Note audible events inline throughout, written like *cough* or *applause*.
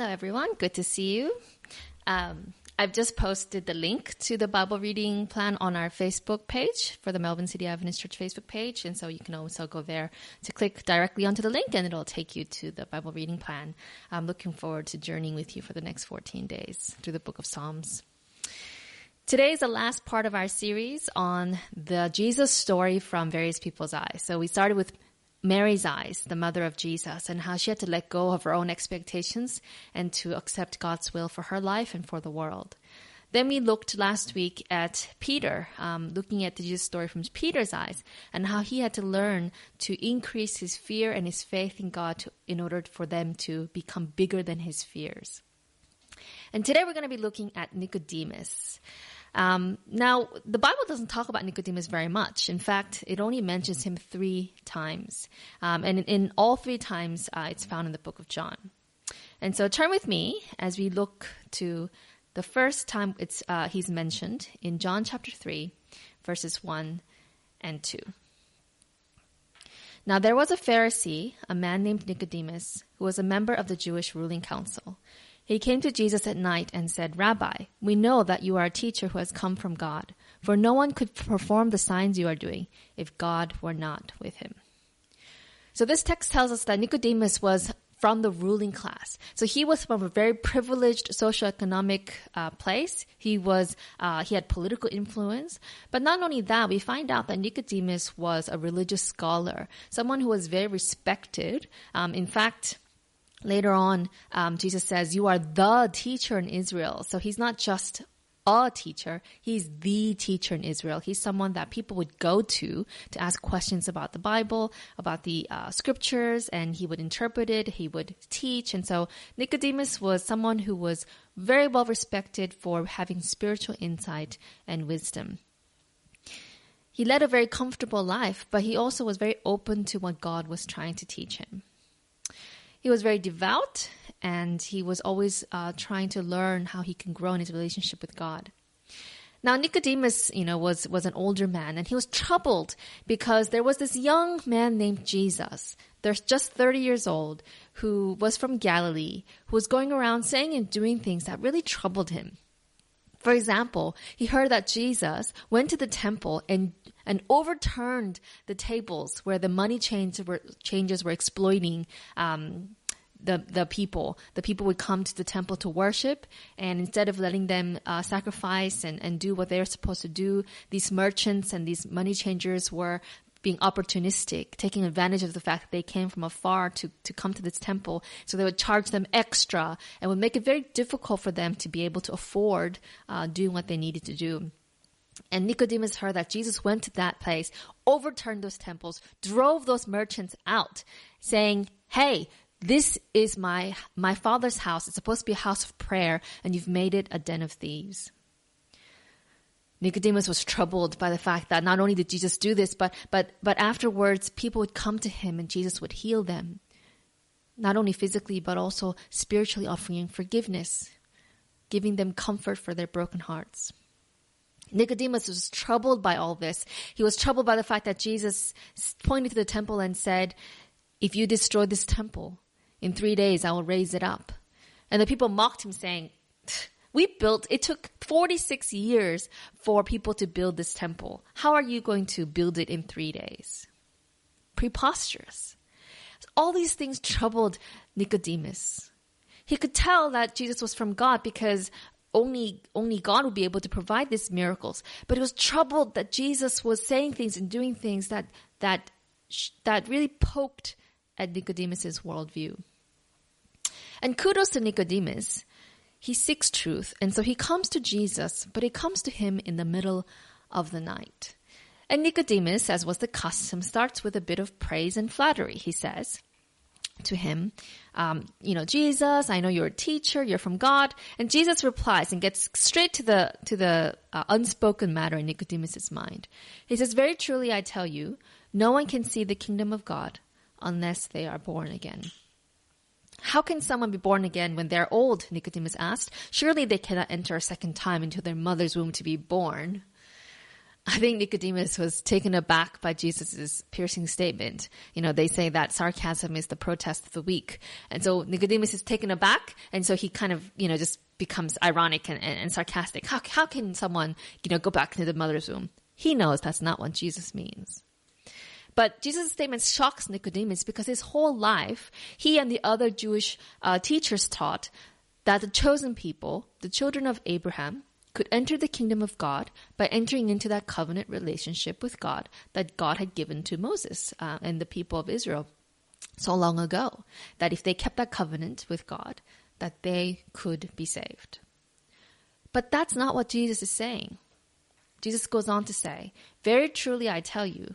Hello, everyone. Good to see you. Um, I've just posted the link to the Bible reading plan on our Facebook page for the Melbourne City Adventist Church Facebook page. And so you can also go there to click directly onto the link and it'll take you to the Bible reading plan. I'm looking forward to journeying with you for the next 14 days through the book of Psalms. Today is the last part of our series on the Jesus story from various people's eyes. So we started with Mary's eyes, the mother of Jesus, and how she had to let go of her own expectations and to accept God's will for her life and for the world. Then we looked last week at Peter, um, looking at the Jesus story from Peter's eyes, and how he had to learn to increase his fear and his faith in God to, in order for them to become bigger than his fears. And today we're going to be looking at Nicodemus. Um, now, the Bible doesn't talk about Nicodemus very much. In fact, it only mentions him three times. Um, and in, in, all three times, uh, it's found in the book of John. And so turn with me as we look to the first time it's, uh, he's mentioned in John chapter 3, verses 1 and 2. Now there was a Pharisee, a man named Nicodemus, who was a member of the Jewish ruling council. He came to Jesus at night and said, Rabbi, we know that you are a teacher who has come from God, for no one could perform the signs you are doing if God were not with him. So this text tells us that Nicodemus was from the ruling class. So he was from a very privileged socioeconomic uh, place. He was uh, he had political influence, but not only that, we find out that Nicodemus was a religious scholar, someone who was very respected. Um, in fact, later on, um, Jesus says, You are the teacher in Israel. So he's not just a teacher, he's the teacher in Israel. He's someone that people would go to to ask questions about the Bible, about the uh, scriptures, and he would interpret it, he would teach. And so Nicodemus was someone who was very well respected for having spiritual insight and wisdom. He led a very comfortable life, but he also was very open to what God was trying to teach him. He was very devout and he was always uh, trying to learn how he can grow in his relationship with God. Now Nicodemus, you know, was was an older man and he was troubled because there was this young man named Jesus. There's just 30 years old who was from Galilee, who was going around saying and doing things that really troubled him. For example, he heard that Jesus went to the temple and and overturned the tables where the money changes were, changes were exploiting um, the the people. The people would come to the temple to worship, and instead of letting them uh, sacrifice and, and do what they're supposed to do, these merchants and these money changers were being opportunistic, taking advantage of the fact that they came from afar to, to come to this temple. So they would charge them extra and would make it very difficult for them to be able to afford uh, doing what they needed to do. And Nicodemus heard that Jesus went to that place, overturned those temples, drove those merchants out, saying, Hey, this is my, my father's house. It's supposed to be a house of prayer, and you've made it a den of thieves. Nicodemus was troubled by the fact that not only did Jesus do this, but, but, but afterwards people would come to him and Jesus would heal them. Not only physically, but also spiritually offering forgiveness, giving them comfort for their broken hearts. Nicodemus was troubled by all this. He was troubled by the fact that Jesus pointed to the temple and said, if you destroy this temple, in three days I will raise it up. And the people mocked him saying, we built, it took 46 years for people to build this temple. How are you going to build it in three days? Preposterous. All these things troubled Nicodemus. He could tell that Jesus was from God because only only God would be able to provide these miracles. But he was troubled that Jesus was saying things and doing things that that that really poked at Nicodemus's worldview. And kudos to Nicodemus he seeks truth, and so he comes to Jesus, but he comes to him in the middle of the night. And Nicodemus, as was the custom, starts with a bit of praise and flattery. He says to him, um, you know, Jesus, I know you're a teacher, you're from God. And Jesus replies and gets straight to the, to the uh, unspoken matter in Nicodemus's mind. He says, very truly I tell you, no one can see the kingdom of God unless they are born again. How can someone be born again when they're old? Nicodemus asked. Surely they cannot enter a second time into their mother's womb to be born. I think Nicodemus was taken aback by Jesus' piercing statement. You know, they say that sarcasm is the protest of the weak. And so Nicodemus is taken aback. And so he kind of, you know, just becomes ironic and, and, and sarcastic. How, how can someone, you know, go back into the mother's womb? He knows that's not what Jesus means. But Jesus' statement shocks Nicodemus because his whole life, he and the other Jewish uh, teachers taught that the chosen people, the children of Abraham, could enter the kingdom of God by entering into that covenant relationship with God that God had given to Moses uh, and the people of Israel so long ago. That if they kept that covenant with God, that they could be saved. But that's not what Jesus is saying. Jesus goes on to say, Very truly I tell you,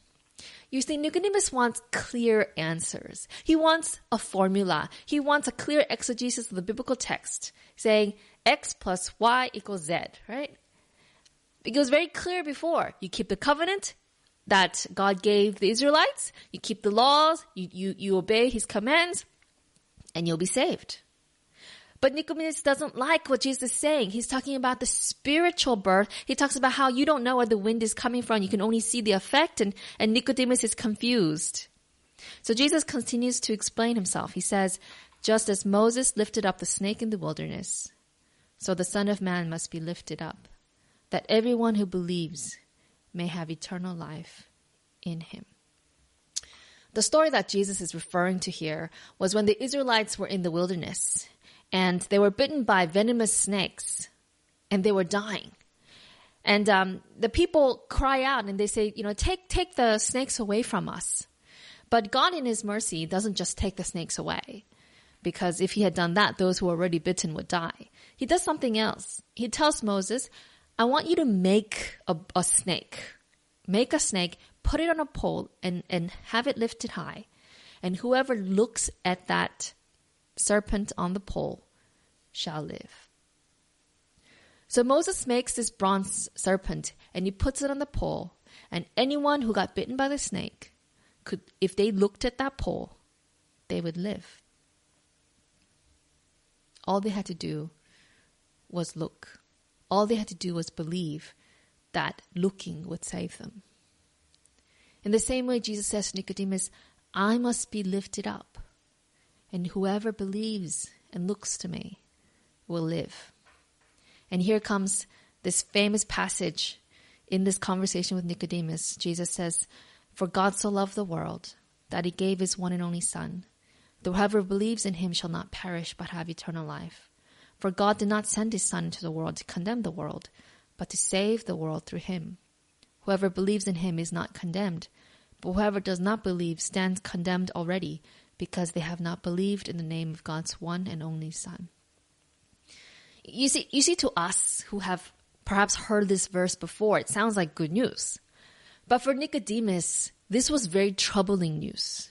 You see, Nicodemus wants clear answers. He wants a formula. He wants a clear exegesis of the biblical text saying x plus y equals z, right? It was very clear before. You keep the covenant, that God gave the Israelites. You keep the laws, you, you, you obey his commands, and you'll be saved. But Nicodemus doesn't like what Jesus is saying. He's talking about the spiritual birth. He talks about how you don't know where the wind is coming from. You can only see the effect and, and Nicodemus is confused. So Jesus continues to explain himself. He says, just as Moses lifted up the snake in the wilderness, so the Son of Man must be lifted up, that everyone who believes may have eternal life in him. The story that Jesus is referring to here was when the Israelites were in the wilderness and they were bitten by venomous snakes and they were dying. And um, the people cry out and they say, you know, take take the snakes away from us. But God, in His mercy, doesn't just take the snakes away, because if He had done that, those who were already bitten would die. He does something else. He tells Moses, I want you to make a, a snake. Make a snake, put it on a pole, and, and have it lifted high. And whoever looks at that serpent on the pole shall live. So Moses makes this bronze serpent and he puts it on the pole. And anyone who got bitten by the snake could, if they looked at that pole, they would live. All they had to do was look. All they had to do was believe that looking would save them. In the same way, Jesus says to Nicodemus, I must be lifted up, and whoever believes and looks to me will live. And here comes this famous passage in this conversation with Nicodemus. Jesus says, For God so loved the world that he gave his one and only Son, that whoever believes in him shall not perish but have eternal life. For God did not send his Son into the world to condemn the world, but to save the world through him. Whoever believes in him is not condemned, but whoever does not believe stands condemned already, because they have not believed in the name of God's one and only Son. You see, you see, to us who have perhaps heard this verse before, it sounds like good news. But for Nicodemus, this was very troubling news.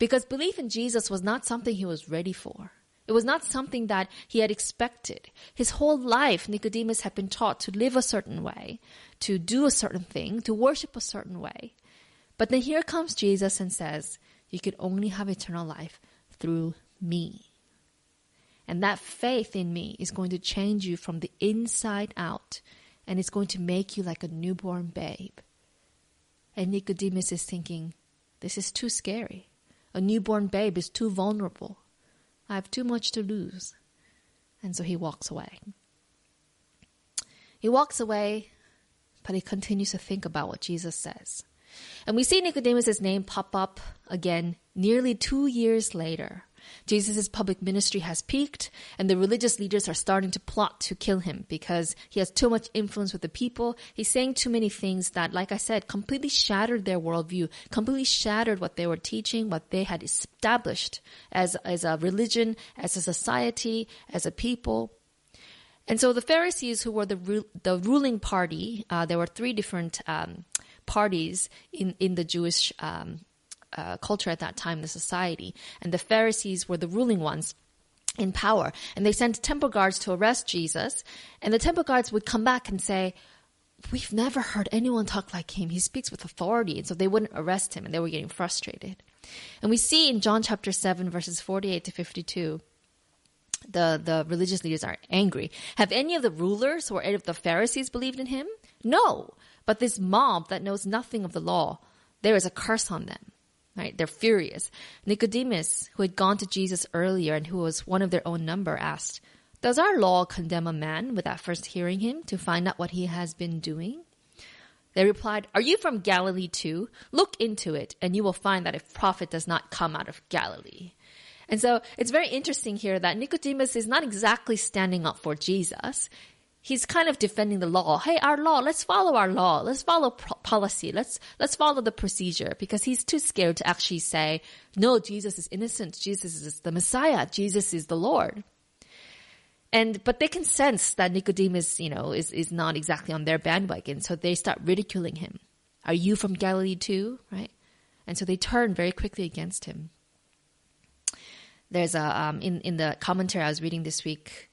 Because belief in Jesus was not something he was ready for. It was not something that he had expected. His whole life, Nicodemus had been taught to live a certain way, to do a certain thing, to worship a certain way. But then here comes Jesus and says, You could only have eternal life through me. And that faith in me is going to change you from the inside out, and it's going to make you like a newborn babe. And Nicodemus is thinking, This is too scary. A newborn babe is too vulnerable. I have too much to lose. And so he walks away. He walks away, but he continues to think about what Jesus says. And we see Nicodemus' name pop up again nearly two years later. Jesus' public ministry has peaked, and the religious leaders are starting to plot to kill him because he has too much influence with the people. He's saying too many things that, like I said, completely shattered their worldview, completely shattered what they were teaching, what they had established as, as a religion, as a society, as a people. And so the Pharisees, who were the, the ruling party, uh, there were three different um, parties in, in the Jewish um, uh, culture at that time, the society, and the Pharisees were the ruling ones in power. And they sent temple guards to arrest Jesus, and the temple guards would come back and say, We've never heard anyone talk like him. He speaks with authority. And so they wouldn't arrest him, and they were getting frustrated. And we see in John chapter 7, verses 48 to 52, the, the religious leaders are angry. Have any of the rulers or any of the Pharisees believed in him? No. But this mob that knows nothing of the law, there is a curse on them. Right? They're furious. Nicodemus, who had gone to Jesus earlier and who was one of their own number, asked, Does our law condemn a man without first hearing him to find out what he has been doing? They replied, Are you from Galilee too? Look into it, and you will find that a prophet does not come out of Galilee. And so it's very interesting here that Nicodemus is not exactly standing up for Jesus he's kind of defending the law. Hey, our law, let's follow our law. Let's follow pro- policy. Let's, let's follow the procedure because he's too scared to actually say, no, Jesus is innocent. Jesus is the Messiah. Jesus is the Lord. And, but they can sense that Nicodemus, you know, is, is not exactly on their bandwagon. So they start ridiculing him. Are you from Galilee too? Right? And so they turn very quickly against him. There's a, um, in, in the commentary I was reading this week,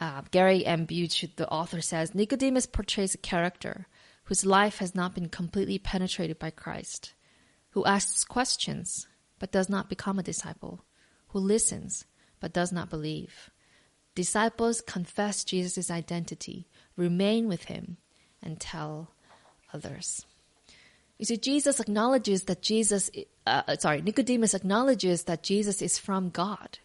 uh, Gary M. Burge, the author, says Nicodemus portrays a character whose life has not been completely penetrated by Christ, who asks questions but does not become a disciple, who listens but does not believe. Disciples confess Jesus' identity, remain with him, and tell others. You see, Jesus acknowledges that Jesus, uh, sorry, Nicodemus acknowledges that Jesus is from God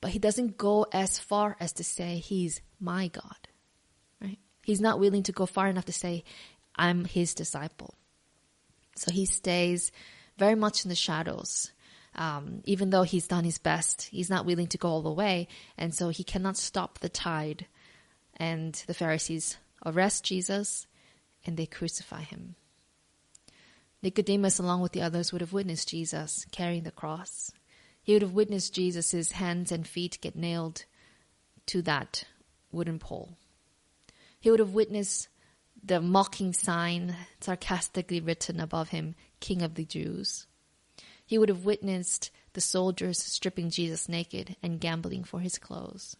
but he doesn't go as far as to say he's my God, right? He's not willing to go far enough to say, I'm his disciple. So he stays very much in the shadows. Um, even though he's done his best, he's not willing to go all the way, and so he cannot stop the tide. And the Pharisees arrest Jesus and they crucify him. Nicodemus, along with the others, would have witnessed Jesus carrying the cross. He would have witnessed Jesus' hands and feet get nailed to that wooden pole. He would have witnessed the mocking sign sarcastically written above him, King of the Jews. He would have witnessed the soldiers stripping Jesus naked and gambling for his clothes.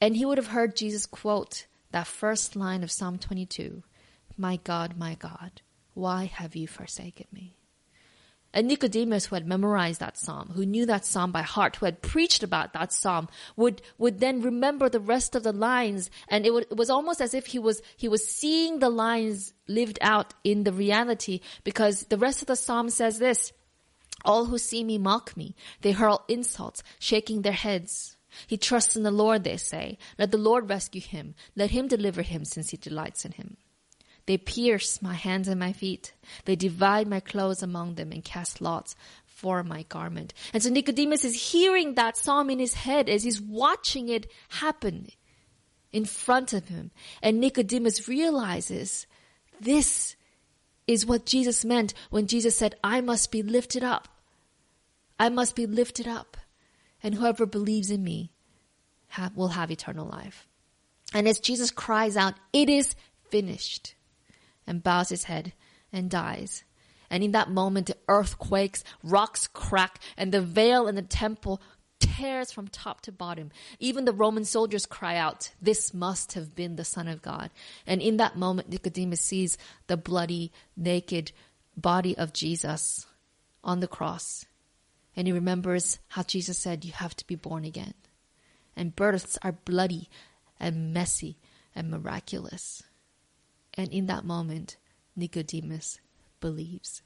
And he would have heard Jesus quote that first line of Psalm 22 My God, my God, why have you forsaken me? And Nicodemus, who had memorized that psalm, who knew that psalm by heart, who had preached about that psalm, would, would then remember the rest of the lines. And it, would, it was almost as if he was, he was seeing the lines lived out in the reality because the rest of the psalm says this, all who see me mock me. They hurl insults, shaking their heads. He trusts in the Lord, they say. Let the Lord rescue him. Let him deliver him since he delights in him. They pierce my hands and my feet. They divide my clothes among them and cast lots for my garment. And so Nicodemus is hearing that psalm in his head as he's watching it happen in front of him. And Nicodemus realizes this is what Jesus meant when Jesus said, I must be lifted up. I must be lifted up. And whoever believes in me have, will have eternal life. And as Jesus cries out, it is finished and bows his head and dies. And in that moment, the earth quakes, rocks crack, and the veil in the temple tears from top to bottom. Even the Roman soldiers cry out, This must have been the Son of God. And in that moment, Nicodemus sees the bloody, naked body of Jesus on the cross. And he remembers how Jesus said, You have to be born again. And births are bloody and messy and miraculous. And in that moment, Nicodemus believes.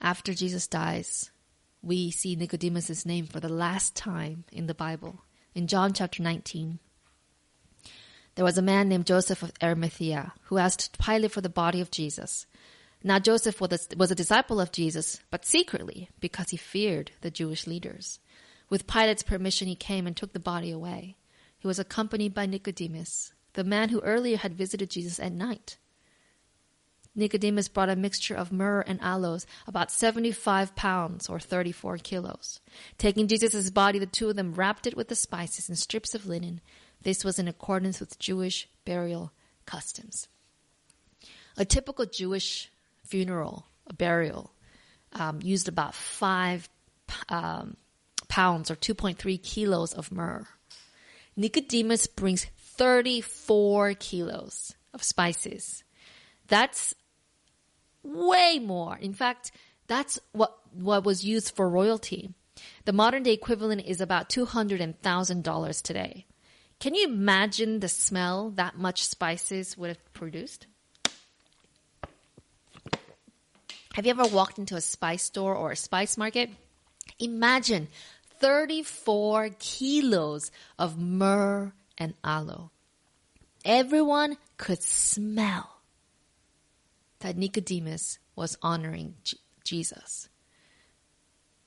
After Jesus dies, we see Nicodemus' name for the last time in the Bible. In John chapter 19, there was a man named Joseph of Arimathea who asked Pilate for the body of Jesus. Now Joseph was a, disciple of Jesus, but secretly because he feared the Jewish leaders. With Pilate's permission, he came and took the body away. He was accompanied by Nicodemus, the man who earlier had visited Jesus at night. Nicodemus brought a mixture of myrrh and aloes, about 75 pounds or 34 kilos. Taking Jesus' body, the two of them wrapped it with the spices and strips of linen. This was in accordance with Jewish burial customs. A typical Jewish funeral, a burial, um, used about five um, pounds or 2.3 kilos of myrrh. Nicodemus brings 34 kilos of spices. That's way more. In fact, that's what, what was used for royalty. The modern day equivalent is about $200,000 today. Can you imagine the smell that much spices would have produced? Have you ever walked into a spice store or a spice market? Imagine 34 kilos of myrrh and aloe. Everyone could smell that Nicodemus was honoring Jesus.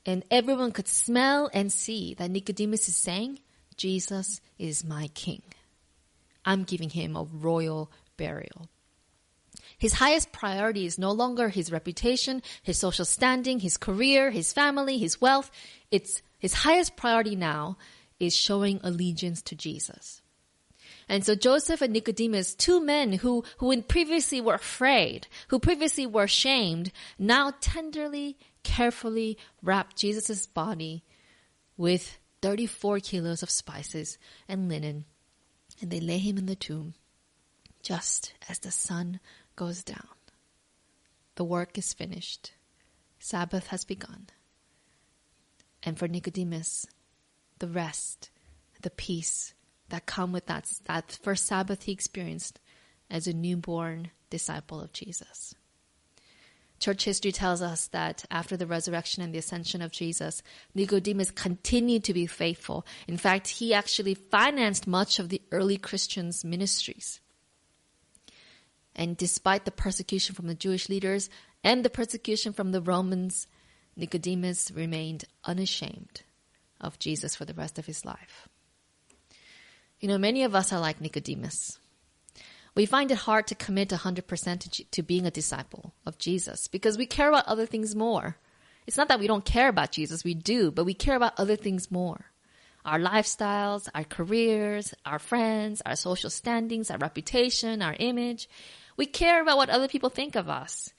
And everyone could smell and see that Nicodemus is saying, Jesus is my king. I'm giving him a royal burial. His highest priority is no longer his reputation, his social standing, his career, his family, his wealth. It's his highest priority now is showing allegiance to Jesus. And so Joseph and Nicodemus, two men who, who previously were afraid, who previously were shamed, now tenderly, carefully wrap Jesus' body with 34 kilos of spices and linen, and they lay him in the tomb just as the sun goes down. The work is finished. Sabbath has begun. And for Nicodemus, the rest, the peace that come with that, that first Sabbath he experienced as a newborn disciple of Jesus. Church history tells us that after the resurrection and the ascension of Jesus, Nicodemus continued to be faithful. In fact, he actually financed much of the early Christians' ministries. And despite the persecution from the Jewish leaders and the persecution from the Romans, Nicodemus remained unashamed of Jesus for the rest of his life. You know, many of us are like Nicodemus. We find it hard to commit 100% to, to being a disciple of Jesus because we care about other things more. It's not that we don't care about Jesus, we do, but we care about other things more. Our lifestyles, our careers, our friends, our social standings, our reputation, our image. We care about what other people think of us.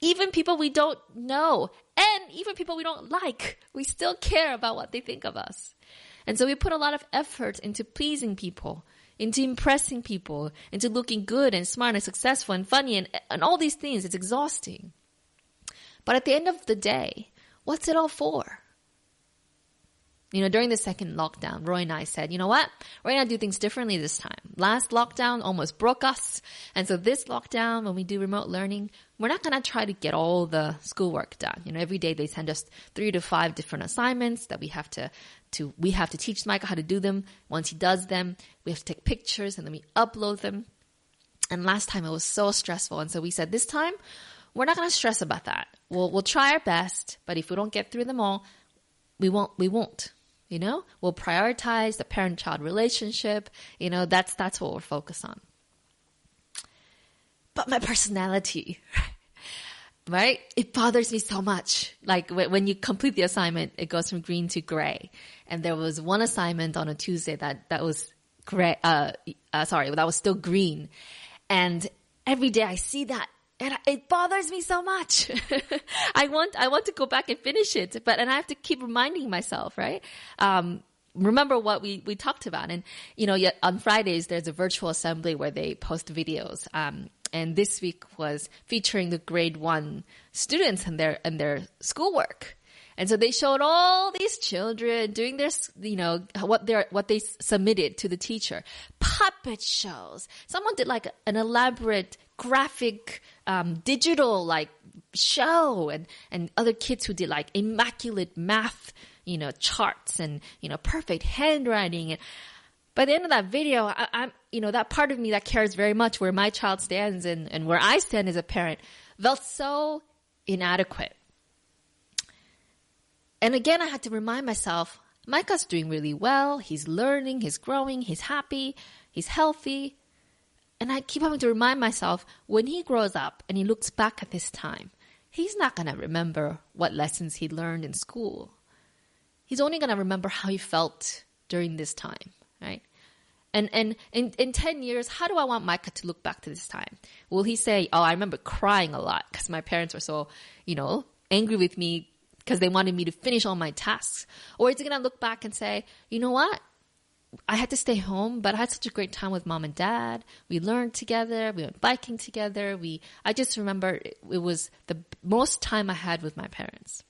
Even people we don't know and even people we don't like, we still care about what they think of us. And so we put a lot of effort into pleasing people, into impressing people, into looking good and smart and successful and funny and, and all these things. It's exhausting. But at the end of the day, what's it all for? You know, during the second lockdown, Roy and I said, you know what? We're going to do things differently this time. Last lockdown almost broke us. And so this lockdown, when we do remote learning, we're not going to try to get all the schoolwork done. You know, every day they send us three to five different assignments that we have to, to, we have to teach Michael how to do them. Once he does them, we have to take pictures and then we upload them. And last time it was so stressful. And so we said, this time, we're not going to stress about that. We'll, we'll try our best, but if we don't get through them all, we won't, we won't. You know, we'll prioritize the parent-child relationship. You know, that's that's what we're focused on. But my personality, *laughs* right? It bothers me so much. Like when you complete the assignment, it goes from green to gray. And there was one assignment on a Tuesday that that was gray. Uh, uh sorry, that was still green. And every day I see that and it bothers me so much. *laughs* I want, I want to go back and finish it, but, and I have to keep reminding myself, right? Um, remember what we, we talked about. And, you know, yet on Fridays, there's a virtual assembly where they post videos. Um, and this week was featuring the grade one students and their, and their schoolwork. And so they showed all these children doing their, you know, what they what they submitted to the teacher. Puppet shows. Someone did like an elaborate graphic, um, digital like show and, and other kids who did like immaculate math, you know, charts and, you know, perfect handwriting. And by the end of that video, I, am you know, that part of me that cares very much where my child stands and, and where I stand as a parent felt so inadequate. And again, I had to remind myself, Micah's doing really well. He's learning, he's growing, he's happy, he's healthy. And I keep having to remind myself when he grows up and he looks back at this time, he's not going to remember what lessons he learned in school. He's only going to remember how he felt during this time, right? And and in, in 10 years, how do I want Micah to look back to this time? Will he say, Oh, I remember crying a lot because my parents were so, you know, angry with me because they wanted me to finish all my tasks? Or is he going to look back and say, You know what? I had to stay home, but I had such a great time with mom and dad. We learned together. We went biking together. We, I just remember it, it was the most time I had with my parents.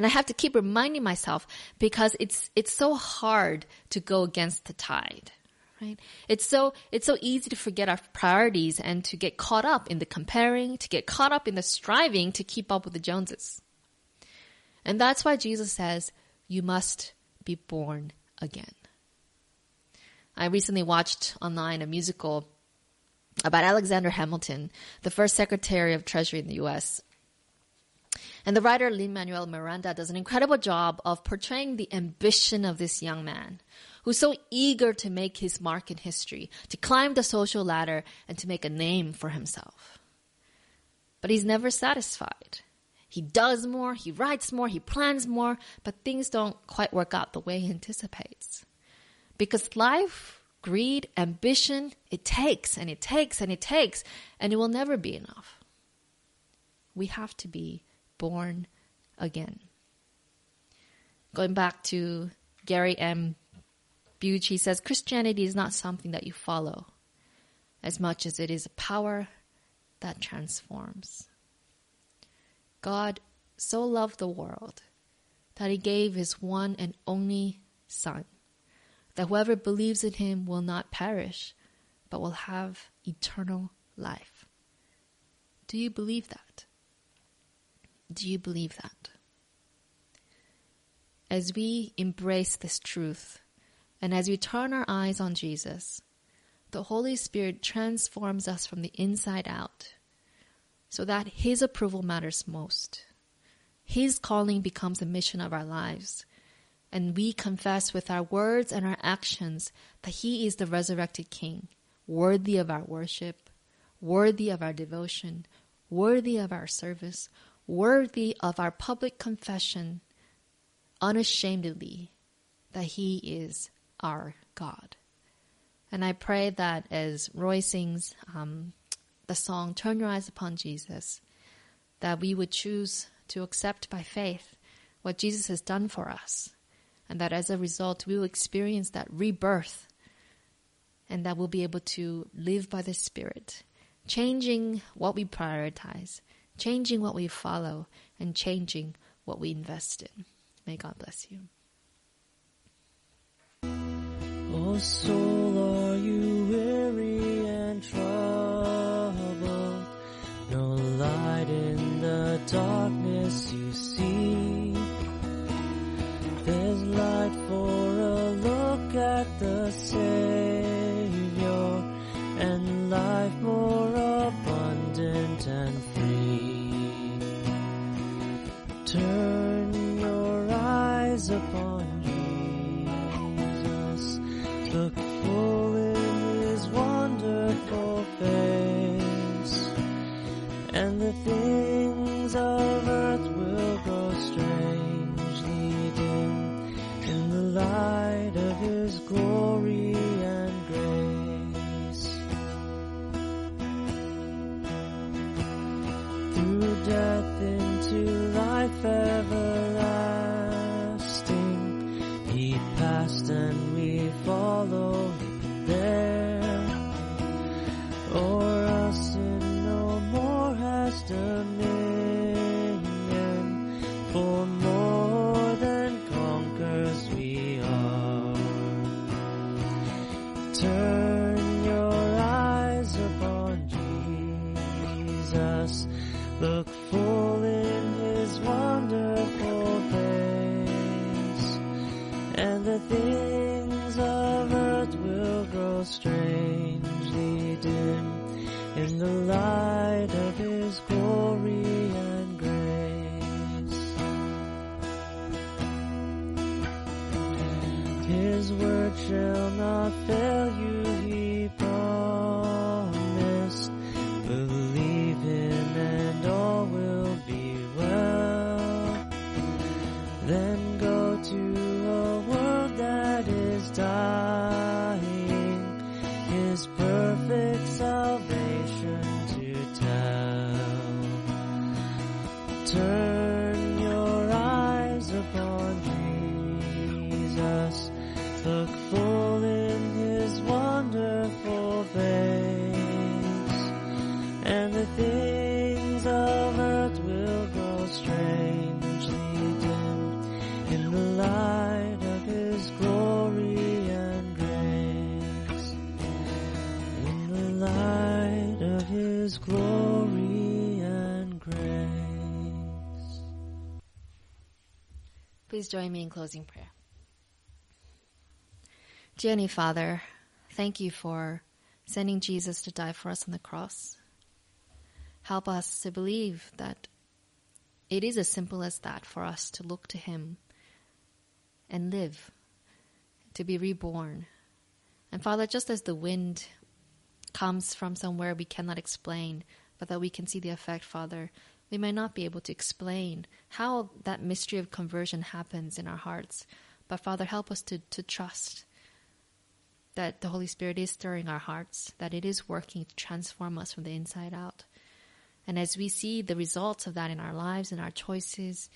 And I have to keep reminding myself because it's, it's so hard to go against the tide. Right? It's so, it's so easy to forget our priorities and to get caught up in the comparing, to get caught up in the striving to keep up with the Joneses. And that's why Jesus says, you must be born again. I recently watched online a musical about Alexander Hamilton, the first Secretary of Treasury in the US. And the writer Lin-Manuel Miranda does an incredible job of portraying the ambition of this young man who's so eager to make his mark in history, to climb the social ladder and to make a name for himself. But he's never satisfied. He does more, he writes more, he plans more, but things don't quite work out the way he anticipates. Because life, greed, ambition, it takes and it takes and it takes, and it will never be enough. We have to be born again. Going back to Gary M. Burge says Christianity is not something that you follow as much as it is a power that transforms. God so loved the world that he gave his one and only Son, that whoever believes in him will not perish, but will have eternal life. Do you believe that? Do you believe that? As we embrace this truth, and as we turn our eyes on Jesus, the Holy Spirit transforms us from the inside out so that His approval matters most. His calling becomes a mission of our lives. And we confess with our words and our actions that He is the resurrected King, worthy of our worship, worthy of our devotion, worthy of our service, worthy of our public confession, unashamedly, that He is our God. And I pray that as Roy sings um, the song Turn Your Eyes Upon Jesus, that we would choose to accept by faith what Jesus has done for us, and that as a result we will experience that rebirth, and that we'll be able to live by the Spirit, changing what we prioritize, changing what we follow, and changing what we invest in. May God bless you. Oh soul, His word shall not fail you, he promised. Please join me in closing prayer. Dear Heavenly Father, thank you for sending Jesus to die for us on the cross. Help us to believe that it is as simple as that for us to look to Him and live, to be reborn. And Father, just as the wind comes from somewhere we cannot explain, but that we can see the effect, Father, we may not be able to explain how that mystery of conversion happens in our hearts. But Father, help us to, to trust that the Holy Spirit is stirring our hearts, that it is working to transform us from the inside out. And as we see the results of that in our lives, in our choices,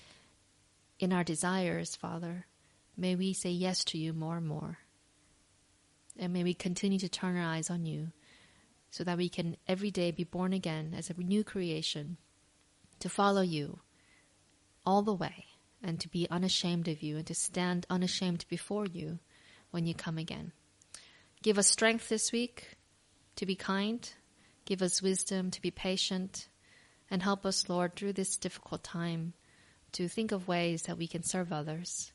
in our desires, Father, may we say yes to you more and more. And may we continue to turn our eyes on you so that we can every day be born again as a new creation, to follow you all the way, and to be unashamed of you, and to stand unashamed before you when you come again. Give us strength this week to be kind. Give us wisdom to be patient. And help us, Lord, through this difficult time to think of ways that we can serve others.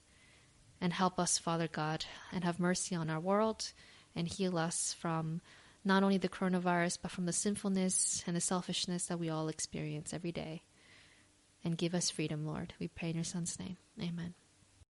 And help us, Father God, and have mercy on our world and heal us from not only the coronavirus, but from the sinfulness and the selfishness that we all experience every day. And give us freedom, Lord. We pray in your Son's name. Amen.